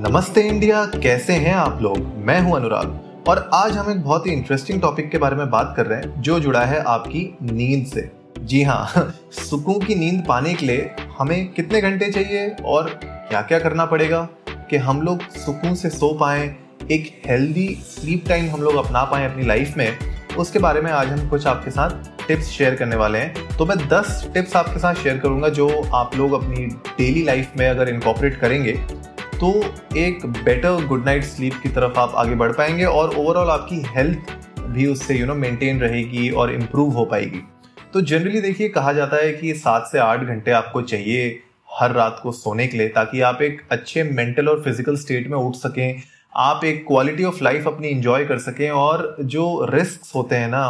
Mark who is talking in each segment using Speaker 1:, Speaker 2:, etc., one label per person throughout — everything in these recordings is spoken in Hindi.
Speaker 1: नमस्ते इंडिया, कैसे हैं आप लोग? मैं हूँ अनुराग। और आज हम एक बहुत ही इंटरेस्टिंग टॉपिक के बारे में बात कर रहे हैं, जो जुड़ा है आपकी नींद से। जी हाँ सुकून की नींद पाने के लिए हमें कितने घंटे चाहिए और क्या क्या करना पड़ेगा कि हम लोग सुकून से सो पाए, एक हेल्दी स्लीप टाइम हम लोग अपना पाए अपनी लाइफ में। उसके बारे में आज हम कुछ आपके साथ टिप्स शेयर करने वाले हैं। तो मैं 10 टिप्स आपके साथ शेयर करूँगा, जो आप लोग अपनी डेली लाइफ में अगर इनकॉपरेट करेंगे तो एक बेटर गुड नाइट स्लीप की तरफ़ आप आगे बढ़ पाएँगे और ओवरऑल आपकी हेल्थ भी उससे यू नो मेंटेन रहेगी और इम्प्रूव हो पाएगी। तो जनरली देखिए कहा जाता है कि सात से आठ घंटे आपको चाहिए हर रात को सोने के लिए ताकि आप एक अच्छे मेंटल और फ़िज़िकल स्टेट में उठ सकें आप एक क्वालिटी ऑफ़ लाइफ अपनी इंजॉय कर सकें और जो रिस्क होते हैं ना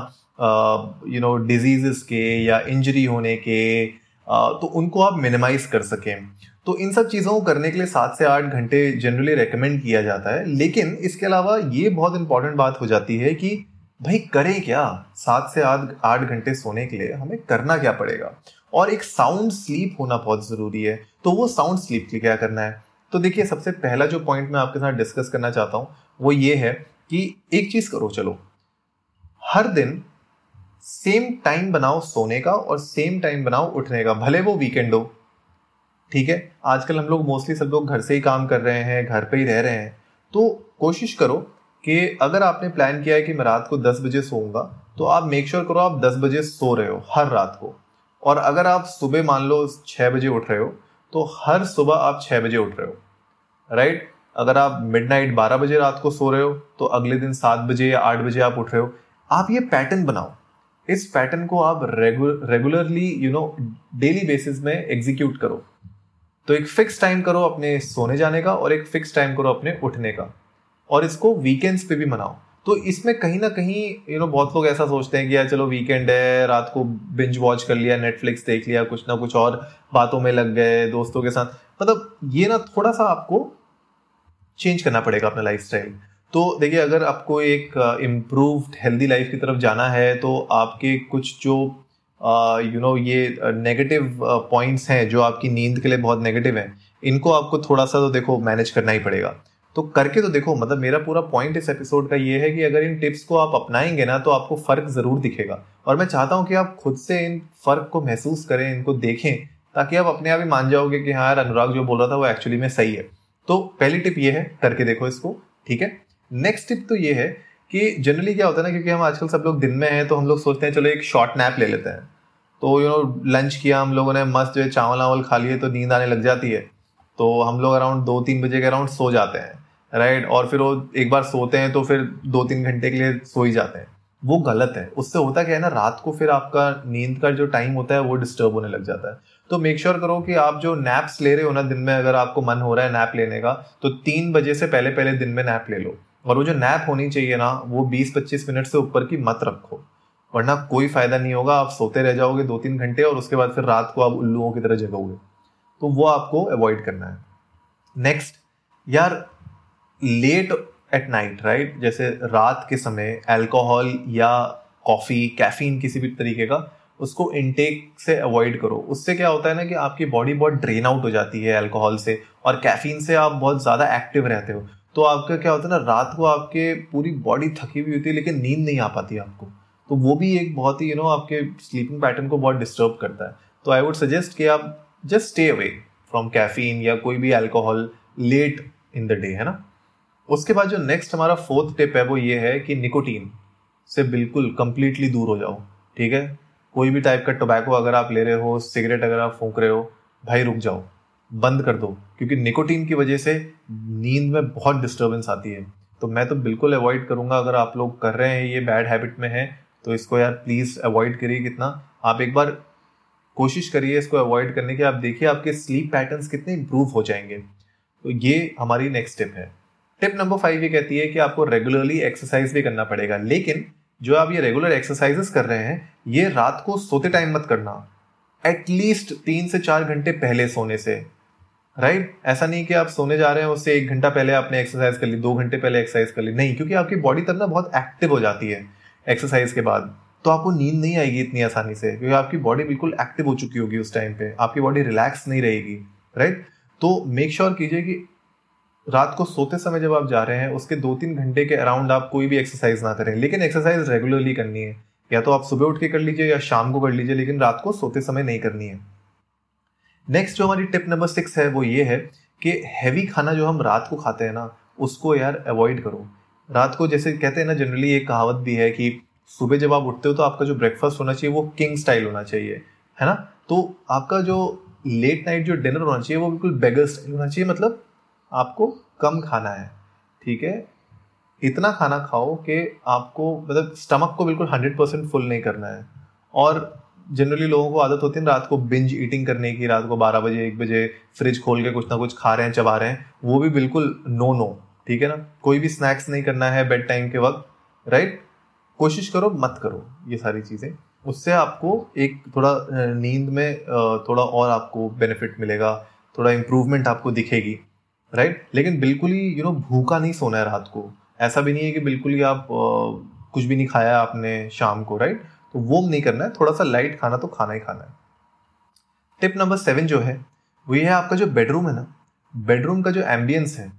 Speaker 1: यू नो डिजीजेस के या इंजरी होने के uh, तो उनको आप मिनिमाइज कर सकें। तो इन सब चीज़ों को करने के लिए सात से आठ घंटे जनरली रेकमेंड किया जाता है। लेकिन इसके अलावा ये बहुत इंपॉर्टेंट बात हो जाती है कि भाई करें क्या? सात से आठ आठ घंटे सोने के लिए हमें करना क्या पड़ेगा? और एक साउंड स्लीप होना बहुत ज़रूरी है। तो वो साउंड स्लीप के क्या करना है? तो देखिए, सबसे पहला जो पॉइंट मैं आपके साथ डिस्कस करना चाहता हूँ, वो ये है कि एक चीज़ करो, चलो। हर दिन सेम टाइम बनाओ सोने का और सेम टाइम बनाओ उठने का, भले वो वीकेंड हो। ठीक है? आजकल हम लोग मोस्टली सब लोग घर से ही काम कर रहे हैं, घर पे ही रह रहे हैं। तो कोशिश करो कि अगर आपने प्लान किया है कि मैं रात को दस बजे सोऊँगा तो आप मेक श्योर sure करो आप दस बजे सो रहे हो, हर रात को। और अगर आप सुबह मान लो छः बजे उठ रहे हो तो हर सुबह आप छः बजे उठ रहे हो। राइट अगर आप मिड नाइट बारह बजे रात को सो रहे हो तो अगले दिन सात बजे या आठ बजे आप उठ रहे हो। आप ये पैटर्न बनाओ। इस पैटर्न को आप regularly you know daily basis में एग्जीक्यूट करो। तो एक फिक्स टाइम करो अपने सोने जाने का और एक फिक्स टाइम करो अपने उठने का। और इसको वीकेंड्स पे भी मनाओ। तो इसमें कहीं ना कहीं यू नो बहुत लोग ऐसा सोचते हैं कि यार चलो वीकेंड है, रात को बिंज वॉच कर लिया नेटफ्लिक्स देख लिया, कुछ ना कुछ और बातों में लग गए दोस्तों के साथ। मतलब ये ना थोड़ा सा आपको चेंज करना पड़ेगा अपना लाइफ तो देखिए, अगर आपको एक इम्प्रूव्ड हेल्दी लाइफ की तरफ़ जाना है तो आपके कुछ जो यू नो ये नेगेटिव पॉइंट्स हैं जो आपकी नींद के लिए बहुत नेगेटिव हैं। इनको आपको थोड़ा सा तो देखो मैनेज करना ही पड़ेगा। तो करके तो देखो मतलब मेरा पूरा पॉइंट इस एपिसोड का ये है कि अगर इन टिप्स को आप अपनाएँगे ना तो आपको फ़र्क ज़रूर दिखेगा। और मैं चाहता हूँ कि आप खुद से इन फ़र्क को महसूस करें, इनको देखें, ताकि आप अपने आप ही मान जाओगे कि हाँ यार, अनुराग जो बोल रहा था वो एक्चुअली में सही है। तो पहली टिप ये है, करके देखो इसको, ठीक है? नेक्स्ट टिप तो ये है कि जनरली क्या होता है ना, क्योंकि हम आजकल सब लोग दिन में हैं तो हम लोग सोचते हैं, चलो, एक शॉर्ट नैप ले लेते हैं। तो यू नो लंच किया, हम लोगों ने मस्त जो है चावल वावल खा लिए तो नींद आने लग जाती है। तो हम लोग अराउंड दो तीन बजे के अराउंड सो जाते हैं राइट और फिर वो एक बार सोते हैं तो फिर दो तीन घंटे के लिए सो ही जाते हैं। वो गलत है। उससे होता क्या है ना, रात को फिर आपका नींद का जो टाइम होता है, वो डिस्टर्ब होने लग जाता है। तो मेक श्योर sure करो कि आप जो नैप्स ले रहे हो ना, दिन में अगर आपको मन हो रहा है नैप लेने का तो तीन बजे से पहले पहले दिन में नैप ले लो। और वो जो नैप होनी चाहिए ना, वो बीस पच्चीस मिनट से ऊपर की मत रखो। वरना कोई फ़ायदा नहीं होगा, आप सोते रह जाओगे दो तीन घंटे और उसके बाद फिर रात को आप उल्लुओं की तरह जगोगे। तो वो आपको अवॉइड करना है। नेक्स्ट यार लेट एट नाइट राइट जैसे रात के समय अल्कोहल या कॉफ़ी कैफीन किसी भी तरीके का, उसको इनटेक से अवॉइड करो। उससे क्या होता है ना कि आपकी बॉडी बहुत ड्रेन आउट हो जाती है अल्कोहल से और कैफीन से आप बहुत ज़्यादा एक्टिव रहते हो। तो आपका क्या होता है ना, रात को आपके पूरी बॉडी थकी हुई होती है, लेकिन नींद नहीं आ पाती आपको। तो वो भी एक बहुत ही यू नो आपके स्लीपिंग पैटर्न को बहुत डिस्टर्ब करता है। तो आई वुड सजेस्ट कि आप just stay away from caffeine या कोई भी alcohol late in the day है ना? उसके बाद जो नेक्स्ट हमारा फोर्थ टिप है, वो ये है कि निकोटीन से बिल्कुल कंप्लीटली दूर हो जाओ, ठीक है? कोई भी टाइप का टोबैको अगर आप ले रहे हो सिगरेट अगर आप फूक रहे हो, भाई रुक जाओ। बंद कर दो, क्योंकि निकोटीन की वजह से नींद में बहुत डिस्टर्बेंस आती है। तो मैं तो बिल्कुल अवॉइड करूँगा, अगर आप लोग कर रहे हैं, ये बैड हैबिट में है तो इसको यार प्लीज़ अवॉइड करिए कितना। आप एक बार कोशिश करिए इसको अवॉइड करने की। आप देखिए, आपके स्लीप पैटर्न्स कितने इंप्रूव हो जाएँगे। तो ये हमारी नेक्स्ट टिप है। टिप नंबर फाइव ये कहती है कि आपको रेगुलरली एक्सरसाइज भी करना पड़ेगा। लेकिन जो आप ये रेगुलर एक्सरसाइजेस कर रहे हैं, ये रात को सोते टाइम मत करना। एटलीस्ट तीन से चार घंटे पहले सोने से। Right right? ऐसा नहीं कि आप सोने जा रहे हैं, उससे एक घंटा पहले आपने एक्सरसाइज कर ली, दो घंटे पहले एक्सरसाइज कर ली। नहीं, क्योंकि आपकी बॉडी तब ना बहुत एक्टिव हो जाती है एक्सरसाइज के बाद। तो आपको नींद नहीं आएगी इतनी आसानी से, क्योंकि आपकी बॉडी बिल्कुल एक्टिव हो चुकी होगी उस टाइम पे। आपकी बॉडी रिलैक्स नहीं रहेगी राइट right? तो मेक श्योर कीजिए कि रात को सोते समय जब आप जा रहे हैं, उसके दो तीन घंटे के अराउंड आप कोई भी एक्सरसाइज ना करें। लेकिन एक्सरसाइज रेगुलरली करनी है। या तो आप सुबह उठ के कर लीजिए या शाम को कर लीजिए, लेकिन रात को सोते समय नहीं करनी है। नेक्स्ट जो हमारी टिप नंबर सिक्स है, वो ये है कि हैवी खाना जो हम रात को खाते हैं ना, उसको यार अवॉइड करो। रात को जैसे कहते हैं ना जनरली एक कहावत भी है कि सुबह जब आप उठते हो तो आपका जो ब्रेकफास्ट होना चाहिए वो किंग स्टाइल होना चाहिए, है ना? तो आपका जो लेट नाइट जो डिनर होना चाहिए वो बिल्कुल बेगर स्टाइल होना चाहिए मतलब आपको कम खाना है, ठीक है? इतना खाना खाओ कि आपको मतलब स्टमक को बिल्कुल हंड्रेड परसेंट फुल नहीं करना है। और जनरली लोगों को आदत होती है रात को बिंज ईटिंग करने की, रात को बारह बजे, एक बजे फ्रिज खोल के कुछ ना कुछ खा रहे हैं, चबा रहे हैं, वो भी बिल्कुल नो नो ठीक है ना? कोई भी स्नैक्स नहीं करना है बेड टाइम के वक्त राइट कोशिश करो, मत करो ये सारी चीज़ें। उससे आपको एक थोड़ा नींद में थोड़ा और आपको बेनिफिट मिलेगा, थोड़ा इम्प्रूवमेंट आपको दिखेगी राइट लेकिन बिल्कुल ही यू नो भूखा नहीं सोना है रात को। ऐसा भी नहीं है कि बिल्कुल ही आप कुछ भी नहीं खाया आपने शाम को राइट तो वो नहीं करना है, थोड़ा सा लाइट खाना तो खाना ही खाना है। टिप नंबर सेवन जो है, वो ये है आपका जो बेडरूम है ना बेडरूम का जो एम्बियंस है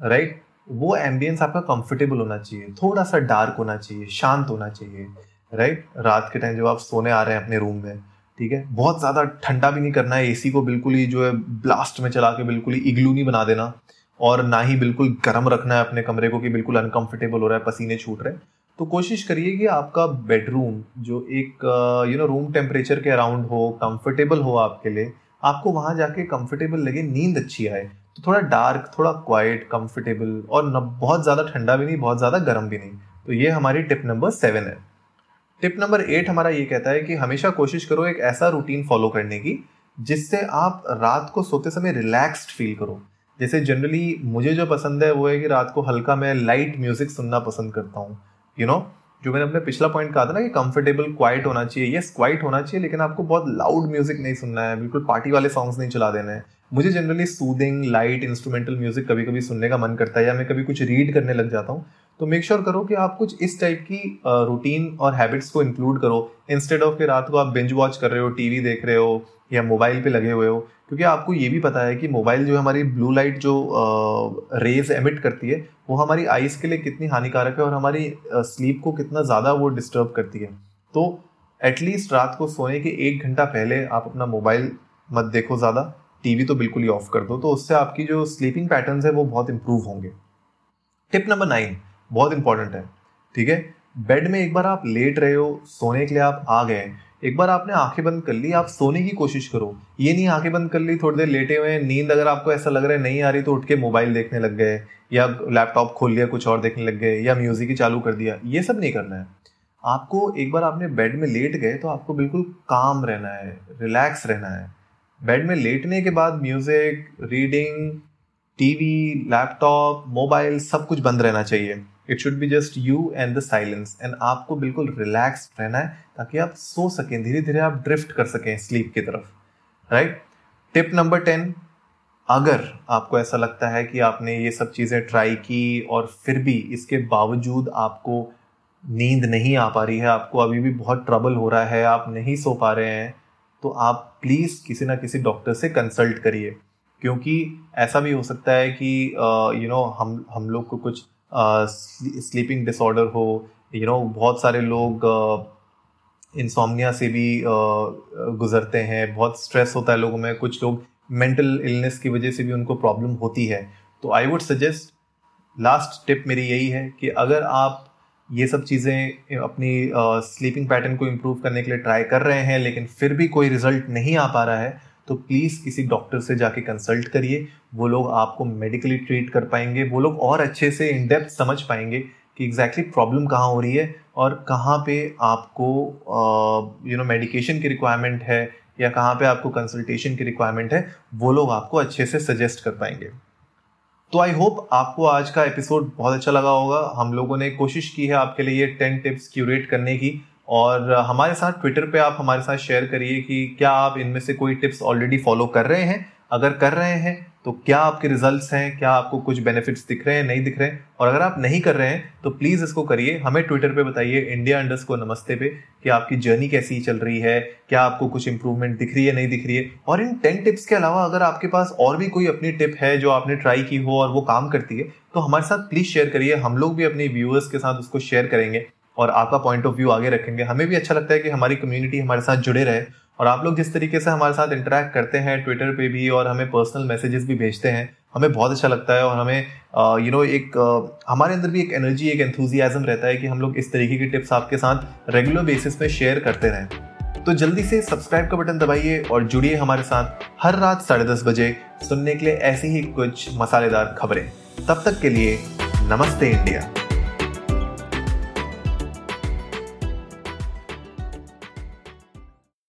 Speaker 1: राइट वो एम्बियंस आपका कंफर्टेबल होना चाहिए, थोड़ा सा डार्क होना चाहिए, शांत होना चाहिए राइट रात के टाइम जब आप सोने आ रहे हैं अपने रूम में, ठीक है? बहुत ज़्यादा ठंडा भी नहीं करना है एसी को बिल्कुल ही जो है ब्लास्ट में चला के बिल्कुल ही इग्लू नहीं बना देना, और ना ही बिल्कुल गर्म रखना है अपने कमरे को कि बिल्कुल अनकंफर्टेबल हो रहा है, पसीने छूट रहे हैं। तो कोशिश करिए कि आपका बेडरूम जो एक यू नो रूम टेम्परेचर के अराउंड हो कंफर्टेबल हो आपके लिए, आपको वहाँ जाके कंफर्टेबल लगे, नींद अच्छी आए। तो थोड़ा डार्क थोड़ा क्वाइट कंफर्टेबल और न, बहुत ज़्यादा ठंडा भी नहीं, बहुत ज़्यादा गर्म भी नहीं। तो ये हमारी टिप नंबर सेवन है। टिप नंबर एट हमारा ये कहता है कि हमेशा कोशिश करो एक ऐसा रूटीन फॉलो करने की, जिससे आप रात को सोते समय रिलैक्स्ड फील करो। जैसे जनरली मुझे जो पसंद है वो है कि रात को हल्का मैं लाइट म्यूज़िक सुनना पसंद करता हूँ। यू नो जो मैंने अपने पिछला पॉइंट कहा था ना कि कंफर्टेबल क्वाइट होना चाहिए। यस क्वाइट होना चाहिए, लेकिन आपको बहुत लाउड म्यूज़िक नहीं सुनना है, बिल्कुल पार्टी वाले सॉन्ग्स नहीं चला देने हैं। मुझे generally soothing light instrumental music कभी कभी सुनने का मन करता है या मैं कभी कुछ रीड करने लग जाता हूँ। तो मेक श्योर sure करो कि आप कुछ इस टाइप की रूटीन और हैबिट्स को इंक्लूड करो। इंस्टेड ऑफ़ कि रात को आप बेंच वॉच कर रहे हो टीवी देख रहे हो या मोबाइल पे लगे हुए हो क्योंकि आपको ये भी पता है कि मोबाइल जो हमारी ब्लू लाइट जो रेज एमिट करती है, वो हमारी आइज़ के लिए कितनी हानिकारक है और हमारी स्लीप को कितना ज़्यादा वो डिस्टर्ब करती है। तो एटलीस्ट रात को सोने के एक घंटा पहले आप अपना मोबाइल मत देखो ज़्यादा टीवी तो बिल्कुल ही ऑफ़ कर दो तो उससे आपकी जो स्लीपिंग पैटर्न है वो बहुत इंप्रूव होंगे। टिप नंबर नाइन बहुत इंपॉर्टेंट है, ठीक है? बेड में एक बार आप लेट रहे हो, सोने के लिए आप आ गए एक बार आपने आँखें बंद कर ली, आप सोने की कोशिश करो। ये नहीं आँखें बंद कर ली, थोड़ी देर लेटे हुए हैं, नींद अगर आपको ऐसा लग रहा है नहीं आ रही तो उठ के मोबाइल देखने लग गए, या लैपटॉप खोल लिया, कुछ और देखने लग गए, या म्यूज़िक ही चालू कर दिया, ये सब नहीं करना है। आपको एक बार आपने बेड में लेट गए तो आपको बिल्कुल काम रहना है, रिलैक्स रहना है। बेड में लेटने के बाद music, reading, TV, laptop, mobile, सब कुछ बंद रहना चाहिए। It should be just you and the silence and आपको बिल्कुल रिलैक्स रहना है, ताकि आप सो सकें धीरे धीरे आप ड्रिफ्ट कर सकें स्लीप की तरफ़ राइट टिप नंबर टेन अगर आपको ऐसा लगता है कि आपने ये सब चीज़ें ट्राई की और फिर भी इसके बावजूद आपको नींद नहीं आ पा रही है, आपको अभी भी बहुत ट्रबल हो रहा है, आप नहीं सो पा रहे हैं तो आप प्लीज़ किसी ना किसी डॉक्टर से कंसल्ट करिए। क्योंकि ऐसा भी हो सकता है कि यू नो हम हम लोग को कुछ स्लीपिंग डिसऑर्डर हो यू नो बहुत सारे लोग इंसोमनिया से भी गुजरते हैं, बहुत स्ट्रेस होता है लोगों में, कुछ लोग मेंटल इलनेस की वजह से भी उनको प्रॉब्लम होती है। तो I would suggest last tip मेरी यही है कि अगर आप ये सब चीज़ें, अपनी स्लीपिंग पैटर्न को इम्प्रूव करने के लिए ट्राई कर रहे हैं, लेकिन फिर भी कोई रिज़ल्ट नहीं आ पा रहा है तो प्लीज़ किसी डॉक्टर से जाके कंसल्ट करिए। वो लोग आपको मेडिकली ट्रीट कर पाएँगे। वो लोग और अच्छे से इन डेप्थ समझ पाएँगे कि एग्जैक्टली प्रॉब्लम कहाँ हो रही है और कहाँ पे आपको यू नो मेडिकेशन की रिक्वायरमेंट है या कहाँ पे आपको कंसल्टेशन की रिक्वायरमेंट है, वो लोग आपको अच्छे से सजेस्ट कर पाएँगे। तो आई होप आपको आज का एपिसोड बहुत अच्छा लगा होगा। हम लोगों ने कोशिश की है आपके लिए ये टेन टिप्स क्यूरेट करने की। और हमारे साथ ट्विटर पे आप हमारे साथ शेयर करिए कि क्या आप इनमें से कोई टिप्स ऑलरेडी फॉलो कर रहे हैं? अगर कर रहे हैं तो क्या आपके रिजल्ट्स हैं? क्या आपको कुछ बेनिफिट्स दिख रहे हैं, नहीं दिख रहे हैं? और अगर आप नहीं कर रहे हैं तो प्लीज़ इसको करिए। हमें ट्विटर पे बताइए इंडिया अंडर्स को नमस्ते पे, कि आपकी जर्नी कैसी चल रही है, क्या आपको कुछ इंप्रूवमेंट दिख रही है, नहीं दिख रही है? और इन टेन टिप्स के अलावा अगर आपके पास और भी कोई अपनी टिप है जो आपने ट्राई की हो और वो काम करती है तो हमारे साथ प्लीज़ शेयर करिए। हम लोग भी अपने व्यूअर्स के साथ उसको शेयर करेंगे। और आपका पॉइंट ऑफ़ व्यू आगे रखेंगे। हमें भी अच्छा लगता है कि हमारी कम्युनिटी हमारे साथ जुड़े रहे और आप लोग जिस तरीके से हमारे साथ इंटरेक्ट करते हैं ट्विटर पे भी और हमें पर्सनल मैसेजेस भी भेजते हैं, हमें बहुत अच्छा लगता है और हमें यू नो एक हमारे अंदर भी एक एनर्जी एक एंथुजियाजम रहता है कि हम लोग इस तरीके की टिप्स आपके साथ रेगुलर बेसिस पे शेयर करते रहें। तो जल्दी से सब्सक्राइब का बटन दबाइए और जुड़िए हमारे साथ हर रात साढ़े दस बजे सुनने के लिए ऐसी ही कुछ मसालेदार खबरें। तब तक के लिए नमस्ते इंडिया।